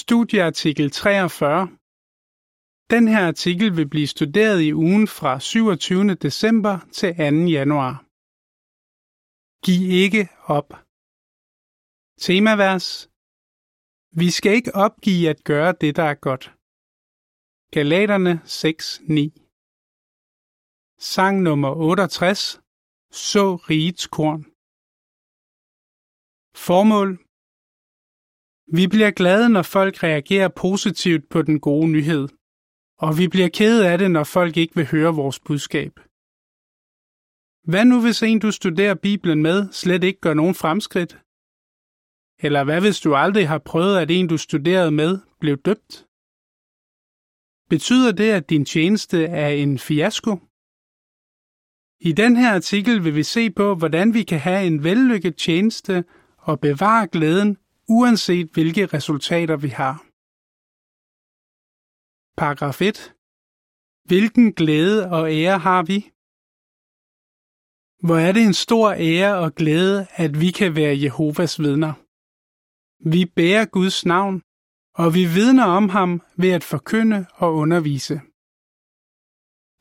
Studieartikel 43 Den her artikel vil blive studeret i ugen fra 27. december til 2. januar. Giv ikke op. Temavers Vi skal ikke opgive at gøre det, der er godt. Galaterne 6.9 Sang nummer 68 Så rigets korn Formål vi bliver glade, når folk reagerer positivt på den gode nyhed, og vi bliver kede af det, når folk ikke vil høre vores budskab. Hvad nu, hvis en, du studerer Bibelen med, slet ikke gør nogen fremskridt? Eller hvad hvis du aldrig har prøvet, at en, du studerede med, blev døbt? Betyder det, at din tjeneste er en fiasko? I den her artikel vil vi se på, hvordan vi kan have en vellykket tjeneste og bevare glæden, uanset hvilke resultater vi har. Paragraf 1. Hvilken glæde og ære har vi? Hvor er det en stor ære og glæde, at vi kan være Jehovas vidner. Vi bærer Guds navn, og vi vidner om ham ved at forkynde og undervise.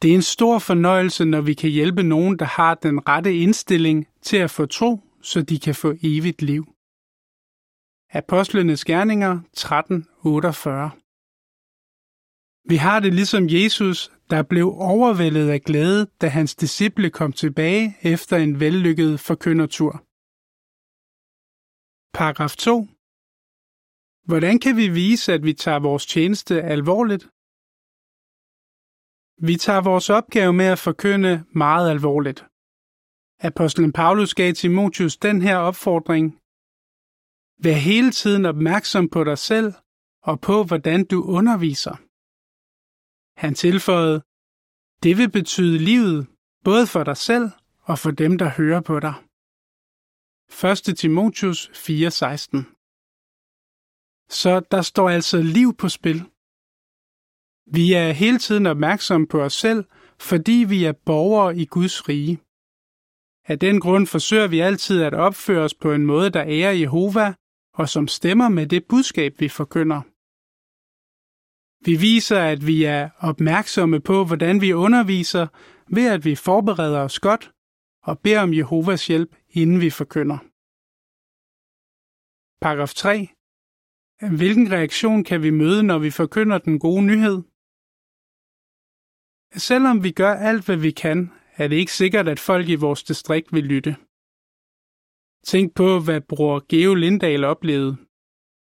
Det er en stor fornøjelse, når vi kan hjælpe nogen, der har den rette indstilling til at få tro, så de kan få evigt liv. Apostlenes Gerninger 13:48 Vi har det ligesom Jesus, der blev overvældet af glæde, da hans disciple kom tilbage efter en vellykket forkyndertur. Paragraf 2 Hvordan kan vi vise, at vi tager vores tjeneste alvorligt? Vi tager vores opgave med at forkynde meget alvorligt. Apostlen Paulus gav Timotius den her opfordring. Vær hele tiden opmærksom på dig selv og på, hvordan du underviser. Han tilføjede, det vil betyde livet, både for dig selv og for dem, der hører på dig. 1. Timotius 4:16 Så der står altså liv på spil. Vi er hele tiden opmærksomme på os selv, fordi vi er borgere i Guds rige. Af den grund forsøger vi altid at opføre os på en måde, der ærer Jehova, og som stemmer med det budskab, vi forkynder. Vi viser, at vi er opmærksomme på, hvordan vi underviser, ved at vi forbereder os godt og beder om Jehovas hjælp, inden vi forkynder. Paragraf 3. Hvilken reaktion kan vi møde, når vi forkynder den gode nyhed? Selvom vi gør alt, hvad vi kan, er det ikke sikkert, at folk i vores distrikt vil lytte. Tænk på, hvad bror Geo Lindahl oplevede.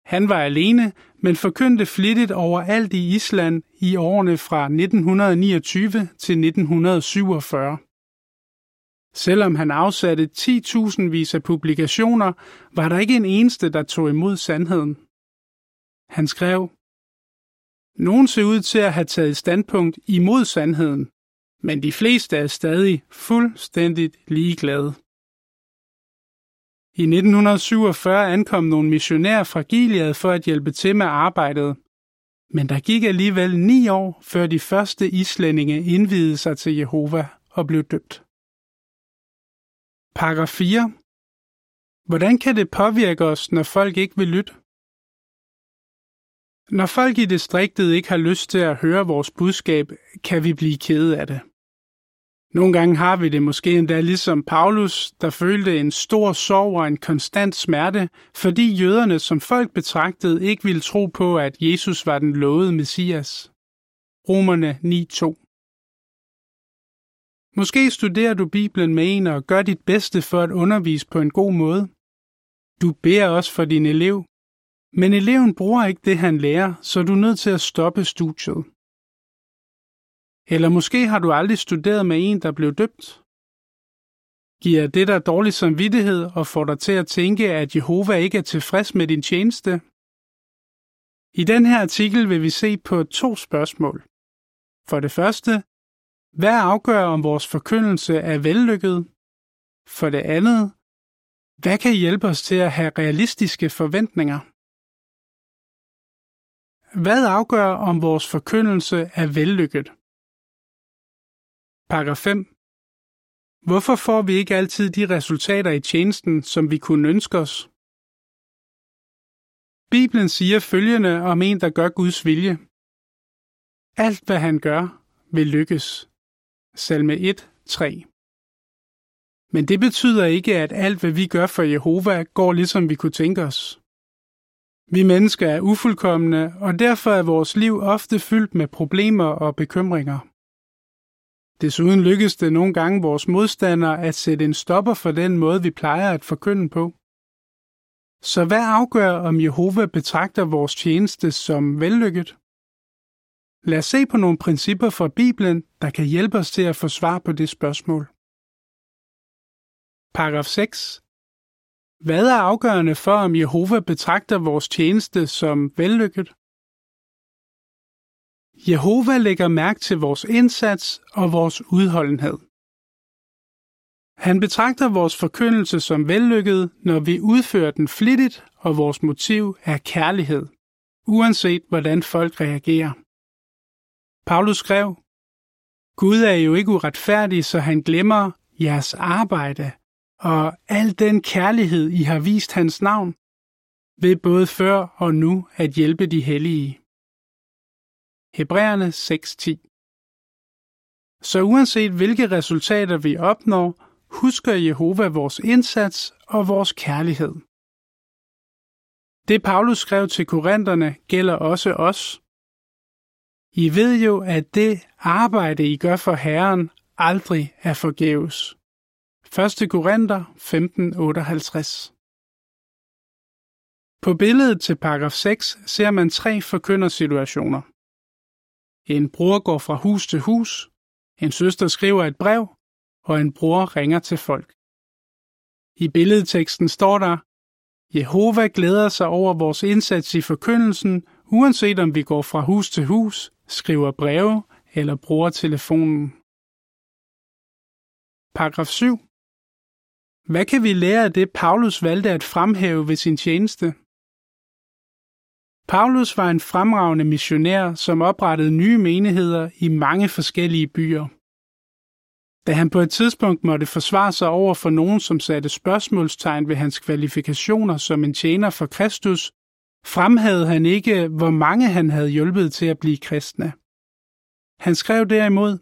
Han var alene, men forkyndte flittigt overalt i Island i årene fra 1929 til 1947. Selvom han afsatte 10.000 vis af publikationer, var der ikke en eneste, der tog imod sandheden. Han skrev, Nogen ser ud til at have taget standpunkt imod sandheden, men de fleste er stadig fuldstændigt ligeglade. I 1947 ankom nogle missionærer fra Gilead for at hjælpe til med arbejdet, men der gik alligevel ni år, før de første islændinge indvidede sig til Jehova og blev døbt. Paragraf 4. Hvordan kan det påvirke os, når folk ikke vil lytte? Når folk i distriktet ikke har lyst til at høre vores budskab, kan vi blive kede af det. Nogle gange har vi det måske endda ligesom Paulus, der følte en stor sorg og en konstant smerte, fordi jøderne som folk betragtede ikke ville tro på, at Jesus var den lovede Messias. Romerne 9.2 Måske studerer du Bibelen med en og gør dit bedste for at undervise på en god måde. Du beder også for din elev, men eleven bruger ikke det, han lærer, så du er nødt til at stoppe studiet. Eller måske har du aldrig studeret med en, der blev døbt. Giver det dig dårlig samvittighed og får dig til at tænke, at Jehova ikke er tilfreds med din tjeneste? I den her artikel vil vi se på to spørgsmål. For det første, hvad afgør om vores forkyndelse er vellykket? For det andet, hvad kan hjælpe os til at have realistiske forventninger? Hvad afgør om vores forkyndelse er vellykket? Paragraf 5. Hvorfor får vi ikke altid de resultater i tjenesten, som vi kunne ønske os? Bibelen siger følgende om en, der gør Guds vilje. Alt, hvad han gør, vil lykkes. Salme 1, 3. Men det betyder ikke, at alt, hvad vi gør for Jehova, går ligesom vi kunne tænke os. Vi mennesker er ufuldkommende, og derfor er vores liv ofte fyldt med problemer og bekymringer. Desuden lykkes det nogle gange vores modstandere at sætte en stopper for den måde, vi plejer at forkynde på. Så hvad afgør, om Jehova betragter vores tjeneste som vellykket? Lad os se på nogle principper fra Bibelen, der kan hjælpe os til at få svar på det spørgsmål. Paragraf 6. Hvad er afgørende for, om Jehova betragter vores tjeneste som vellykket? Jehova lægger mærke til vores indsats og vores udholdenhed. Han betragter vores forkyndelse som vellykket, når vi udfører den flittigt, og vores motiv er kærlighed, uanset hvordan folk reagerer. Paulus skrev, Gud er jo ikke uretfærdig, så han glemmer jeres arbejde og al den kærlighed, I har vist hans navn, ved både før og nu at hjælpe de hellige. Hebræerne 6.10 Så uanset hvilke resultater vi opnår, husker Jehova vores indsats og vores kærlighed. Det Paulus skrev til korinterne gælder også os. I ved jo, at det arbejde, I gør for Herren, aldrig er forgæves. 1. Korinther 15:58 På billedet til paragraf 6 ser man tre forkyndersituationer. En bror går fra hus til hus, en søster skriver et brev, og en bror ringer til folk. I billedteksten står der, Jehova glæder sig over vores indsats i forkyndelsen, uanset om vi går fra hus til hus, skriver breve eller bruger telefonen. Paragraf 7. Hvad kan vi lære af det, Paulus valgte at fremhæve ved sin tjeneste? Paulus var en fremragende missionær, som oprettede nye menigheder i mange forskellige byer. Da han på et tidspunkt måtte forsvare sig over for nogen, som satte spørgsmålstegn ved hans kvalifikationer som en tjener for Kristus, fremhævede han ikke, hvor mange han havde hjulpet til at blive kristne. Han skrev derimod,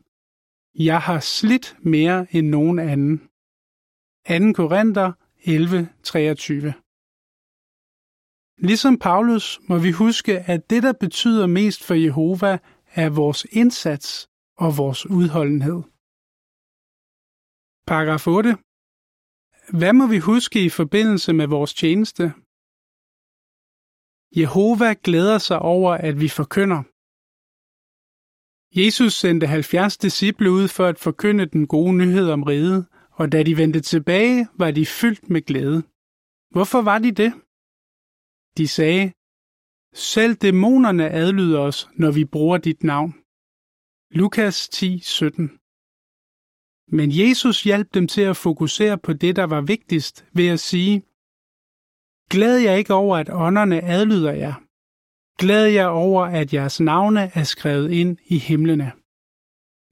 Jeg har slidt mere end nogen anden. 2. Korinther 11:23 Ligesom Paulus må vi huske, at det, der betyder mest for Jehova, er vores indsats og vores udholdenhed. Paragraf 8. Hvad må vi huske i forbindelse med vores tjeneste? Jehova glæder sig over, at vi forkynder. Jesus sendte 70 disciple ud for at forkynde den gode nyhed om riget, og da de vendte tilbage, var de fyldt med glæde. Hvorfor var de det? De sagde, selv dæmonerne adlyder os, når vi bruger dit navn. Lukas 10, 17 Men Jesus hjalp dem til at fokusere på det, der var vigtigst, ved at sige, Glæd jer ikke over, at ånderne adlyder jer. Glæd jer over, at jeres navne er skrevet ind i himlene.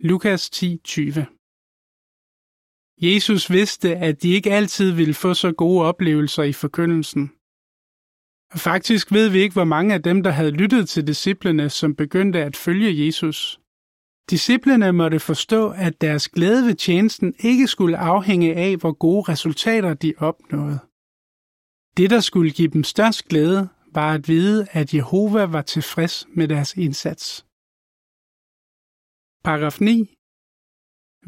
Lukas 10, 20 Jesus vidste, at de ikke altid ville få så gode oplevelser i forkyndelsen. Faktisk ved vi ikke, hvor mange af dem, der havde lyttet til disciplene, som begyndte at følge Jesus. Disciplene måtte forstå, at deres glæde ved tjenesten ikke skulle afhænge af, hvor gode resultater de opnåede. Det, der skulle give dem størst glæde, var at vide, at Jehova var tilfreds med deres indsats. Paragraf 9.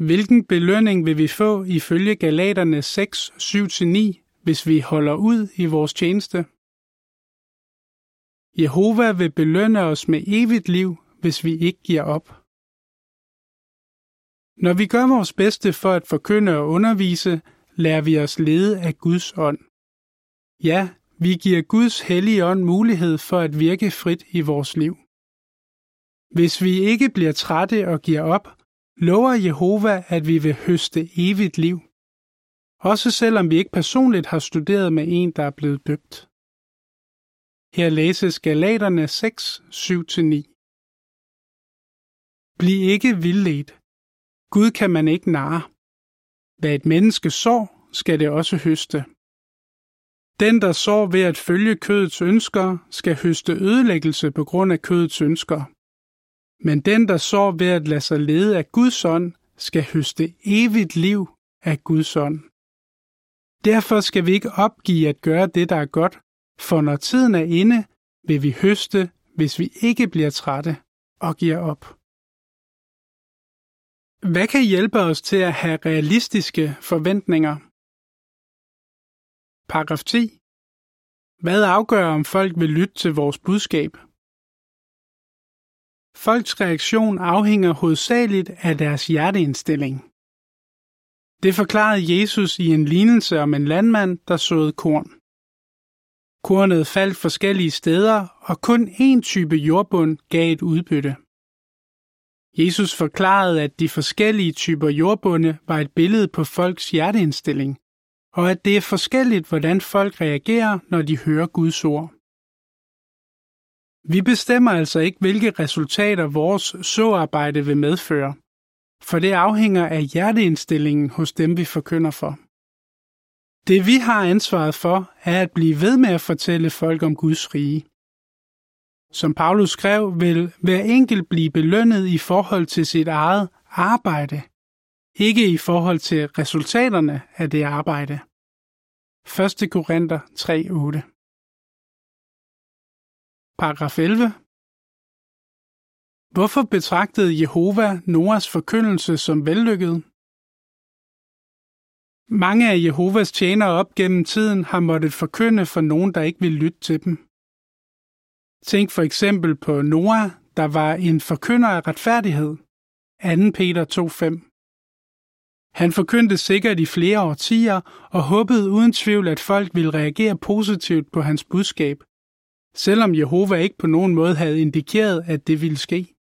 Hvilken belønning vil vi få ifølge Galaterne 6, 7-9, hvis vi holder ud i vores tjeneste? Jehova vil belønne os med evigt liv, hvis vi ikke giver op. Når vi gør vores bedste for at forkynde og undervise, lærer vi os lede af Guds ånd. Ja, vi giver Guds hellige ånd mulighed for at virke frit i vores liv. Hvis vi ikke bliver trætte og giver op, lover Jehova, at vi vil høste evigt liv. Også selvom vi ikke personligt har studeret med en, der er blevet døbt. Her læses Galaterne 6, 7-9. Bliv ikke vildledt. Gud kan man ikke narre. Hvad et menneske sår, skal det også høste. Den, der sår ved at følge kødets ønsker, skal høste ødelæggelse på grund af kødets ønsker. Men den, der sår ved at lade sig lede af Guds ånd, skal høste evigt liv af Guds ånd. Derfor skal vi ikke opgive at gøre det, der er godt, for når tiden er inde, vil vi høste, hvis vi ikke bliver trætte og giver op. Hvad kan hjælpe os til at have realistiske forventninger? Paragraf 10. Hvad afgør, om folk vil lytte til vores budskab? Folks reaktion afhænger hovedsageligt af deres hjerteindstilling. Det forklarede Jesus i en lignelse om en landmand, der såede korn. Kornet faldt forskellige steder, og kun én type jordbund gav et udbytte. Jesus forklarede, at de forskellige typer jordbunde var et billede på folks hjerteindstilling, og at det er forskelligt, hvordan folk reagerer, når de hører Guds ord. Vi bestemmer altså ikke, hvilke resultater vores såarbejde vil medføre, for det afhænger af hjerteindstillingen hos dem, vi forkynder for. Det vi har ansvaret for, er at blive ved med at fortælle folk om Guds rige. Som Paulus skrev, vil hver enkelt blive belønnet i forhold til sit eget arbejde, ikke i forhold til resultaterne af det arbejde. 1. Korinther 3:8. Paragraf 11. Hvorfor betragtede Jehova Noas forkyndelse som vellykket? Mange af Jehovas tjenere op gennem tiden har måttet forkynde for nogen, der ikke vil lytte til dem. Tænk for eksempel på Noah, der var en forkynder af retfærdighed. 2. Peter 2.5 Han forkyndte sikkert i flere årtier og håbede uden tvivl, at folk ville reagere positivt på hans budskab, selvom Jehova ikke på nogen måde havde indikeret, at det ville ske.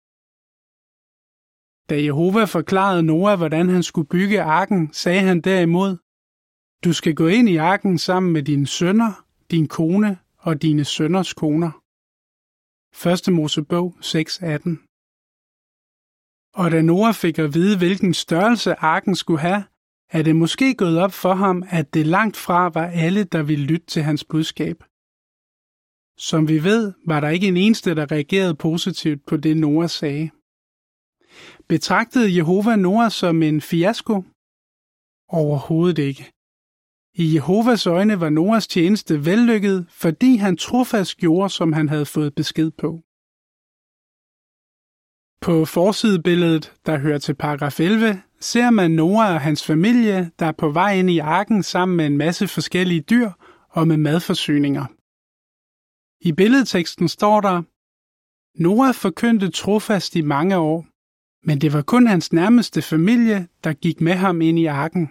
Da Jehova forklarede Noah, hvordan han skulle bygge arken, sagde han derimod, Du skal gå ind i arken sammen med dine sønner, din kone og dine sønners koner. 1. Mosebog 6.18 Og da Noah fik at vide, hvilken størrelse arken skulle have, er det måske gået op for ham, at det langt fra var alle, der ville lytte til hans budskab. Som vi ved, var der ikke en eneste, der reagerede positivt på det, Noah sagde. Betragtede Jehova Noah som en fiasko? Overhovedet ikke. I Jehovas øjne var Noahs tjeneste vellykket, fordi han trofast gjorde, som han havde fået besked på. På forsidebilledet, der hører til paragraf 11, ser man Noah og hans familie, der er på vej ind i arken sammen med en masse forskellige dyr og med madforsyninger. I billedteksten står der, Noah forkyndte trofast i mange år, men det var kun hans nærmeste familie, der gik med ham ind i arken.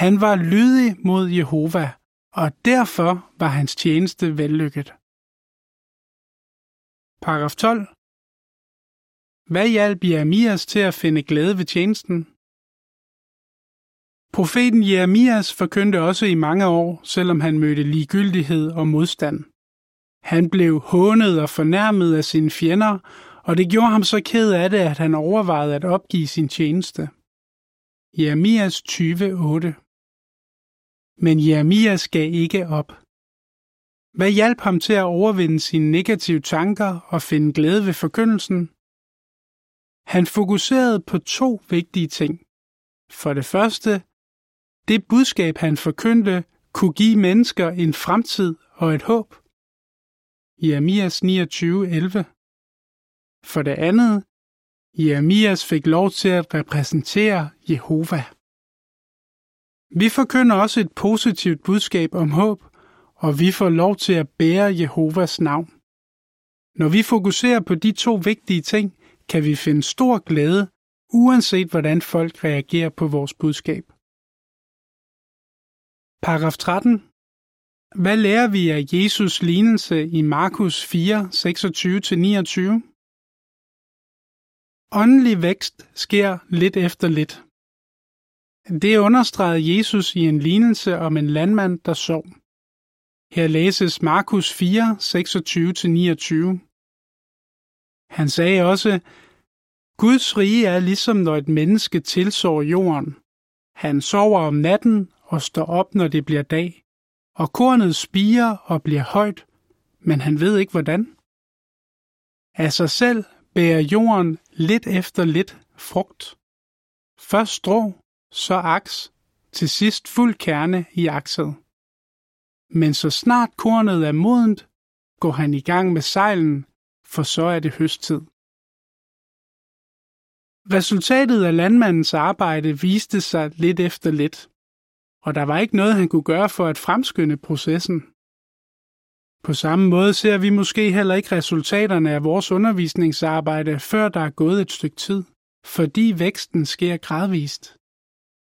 Han var lydig mod Jehova, og derfor var hans tjeneste vellykket. Paragraf 12. Hvad hjalp Jeremias til at finde glæde ved tjenesten? Profeten Jeremias forkyndte også i mange år, selvom han mødte ligegyldighed og modstand. Han blev hånet og fornærmet af sine fjender, og det gjorde ham så ked af det, at han overvejede at opgive sin tjeneste. Jeremias 20:8 Men Jeremias gav ikke op. Hvad hjalp ham til at overvinde sine negative tanker og finde glæde ved forkyndelsen? Han fokuserede på to vigtige ting. For det første, det budskab han forkyndte kunne give mennesker en fremtid og et håb. Jeremias 29:11 for det andet, Jeremias fik lov til at repræsentere Jehova. Vi forkynder også et positivt budskab om håb, og vi får lov til at bære Jehovas navn. Når vi fokuserer på de to vigtige ting, kan vi finde stor glæde, uanset hvordan folk reagerer på vores budskab. Paragraf 13. Hvad lærer vi af Jesus lignelse i Markus 4, 26-29? Åndelig vækst sker lidt efter lidt. Det understregede Jesus i en lignelse om en landmand, der sov. Her læses Markus 4, 26-29. Han sagde også, Guds rige er ligesom når et menneske tilsår jorden. Han sover om natten og står op, når det bliver dag. og kornet spiger og bliver højt, men han ved ikke hvordan. Af sig selv bærer jorden lidt efter lidt frugt. Først strå, så aks, til sidst fuld kerne i akset. Men så snart kornet er modent, går han i gang med sejlen, for så er det høsttid. Resultatet af landmandens arbejde viste sig lidt efter lidt, og der var ikke noget, han kunne gøre for at fremskynde processen. På samme måde ser vi måske heller ikke resultaterne af vores undervisningsarbejde, før der er gået et stykke tid, fordi væksten sker gradvist.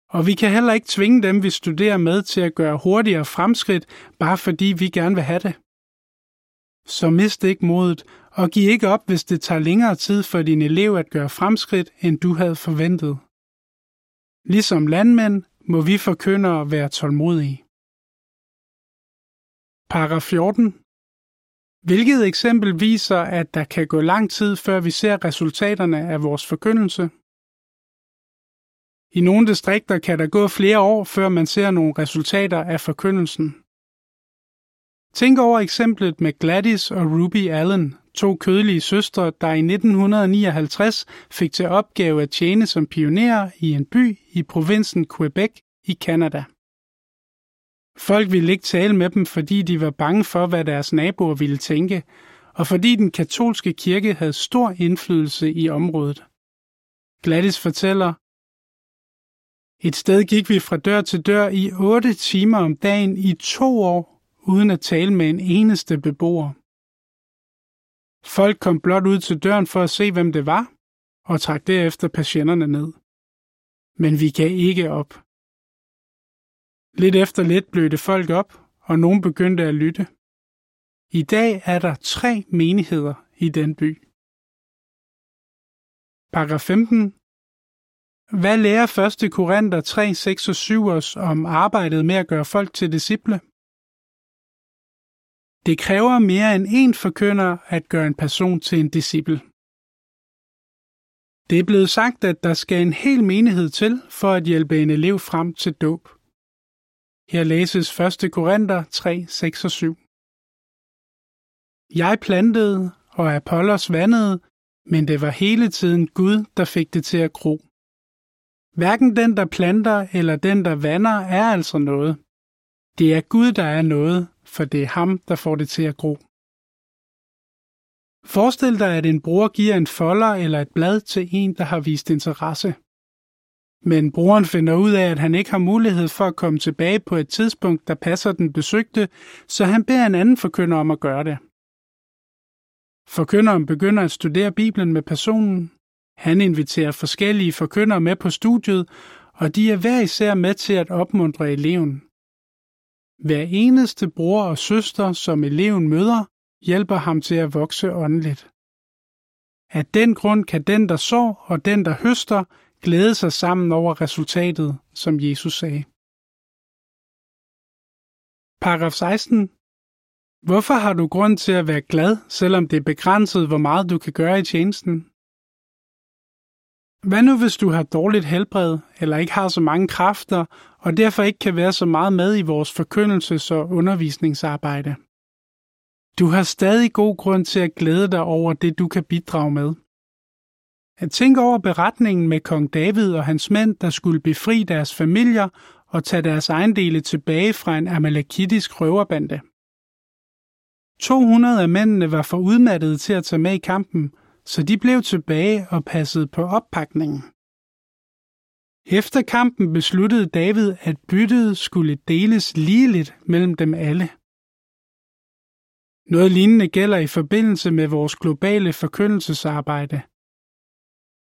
Og vi kan heller ikke tvinge dem, vi studerer med, til at gøre hurtigere fremskridt, bare fordi vi gerne vil have det. Så mist ikke modet, og giv ikke op, hvis det tager længere tid for din elev at gøre fremskridt, end du havde forventet. Ligesom landmænd må vi forkyndere være tålmodige. Paragraf 14. Hvilket eksempel viser, at der kan gå lang tid, før vi ser resultaterne af vores forkyndelse? I nogle distrikter kan der gå flere år, før man ser nogle resultater af forkyndelsen. Tænk over eksemplet med Gladys og Ruby Allen, to kødelige søstre, der i 1959 fik til opgave at tjene som pionerer i en by i provinsen Quebec i Canada. Folk ville ikke tale med dem, fordi de var bange for, hvad deres naboer ville tænke, og fordi den katolske kirke havde stor indflydelse i området. Gladys fortæller, et sted gik vi fra dør til dør i 8 timer om dagen i to år, uden at tale med en eneste beboer. Folk kom blot ud til døren for at se, hvem det var, og trak derefter patienterne ned. Men vi gav ikke op. Lidt efter lidt blødte folk op, og nogen begyndte at lytte. I dag er der tre menigheder i den by. Paragraf 15. Hvad lærer 1. Korinther 3, 6 og 7 os om arbejdet med at gøre folk til disciple? Det kræver mere end én forkynder at gøre en person til en disciple. Det er blevet sagt, at der skal en hel menighed til for at hjælpe en elev frem til dåb. Her læses 1. Korinther 3, 6 og 7. Jeg plantede, og Apollos vandede, men det var hele tiden Gud, der fik det til at gro. Hverken den, der planter, eller den, der vander, er altså noget. Det er Gud, der er noget, for det er ham, der får det til at gro. Forestil dig, at en bror giver en folder eller et blad til en, der har vist interesse. Men brugeren finder ud af, at han ikke har mulighed for at komme tilbage på et tidspunkt, der passer den besøgte, så han beder en anden forkynder om at gøre det. Forkynderen begynder at studere Bibelen med personen. Han inviterer forskellige forkyndere med på studiet, og de er hver især med til at opmuntre eleven. Hver eneste bror og søster, som eleven møder, hjælper ham til at vokse åndeligt. Af den grund kan den, der sår og den, der høster, glæde sig sammen over resultatet, som Jesus sagde. Paragraf 16. Hvorfor har du grund til at være glad, selvom det er begrænset, hvor meget du kan gøre i tjenesten? Hvad nu, hvis du har dårligt helbred, eller ikke har så mange kræfter, og derfor ikke kan være så meget med i vores forkyndelses- og undervisningsarbejde? Du har stadig god grund til at glæde dig over det, du kan bidrage med. At tænke over beretningen med kong David og hans mænd, der skulle befri deres familier og tage deres ejendele tilbage fra en amalekitisk røverbande. 200 af mændene var for udmattede til at tage med i kampen, så de blev tilbage og passede på oppakningen. Efter kampen besluttede David, at byttet skulle deles ligeligt mellem dem alle. Noget lignende gælder i forbindelse med vores globale forkyndelsesarbejde –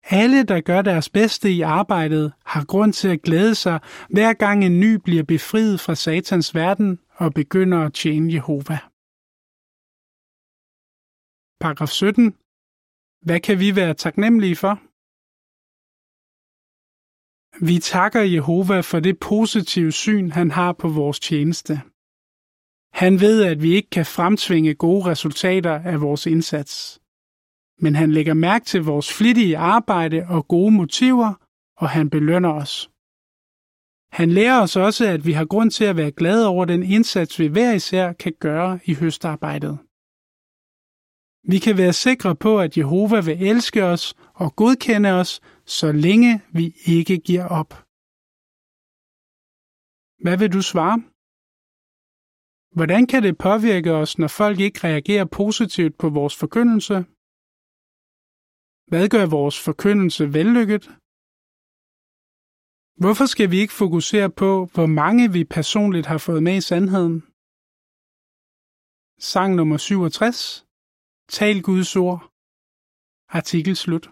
alle, der gør deres bedste i arbejdet, har grund til at glæde sig, hver gang en ny bliver befriet fra satans verden og begynder at tjene Jehova. Paragraf 17. Hvad kan vi være taknemmelige for? Vi takker Jehova for det positive syn, han har på vores tjeneste. Han ved, at vi ikke kan fremtvinge gode resultater af vores indsats men han lægger mærke til vores flittige arbejde og gode motiver, og han belønner os. Han lærer os også, at vi har grund til at være glade over den indsats, vi hver især kan gøre i høstarbejdet. Vi kan være sikre på, at Jehova vil elske os og godkende os, så længe vi ikke giver op. Hvad vil du svare? Hvordan kan det påvirke os, når folk ikke reagerer positivt på vores forkyndelse? Hvad gør vores forkyndelse vellykket? Hvorfor skal vi ikke fokusere på, hvor mange vi personligt har fået med i sandheden? Sang nummer 67. Tal Guds ord. Artikel slut.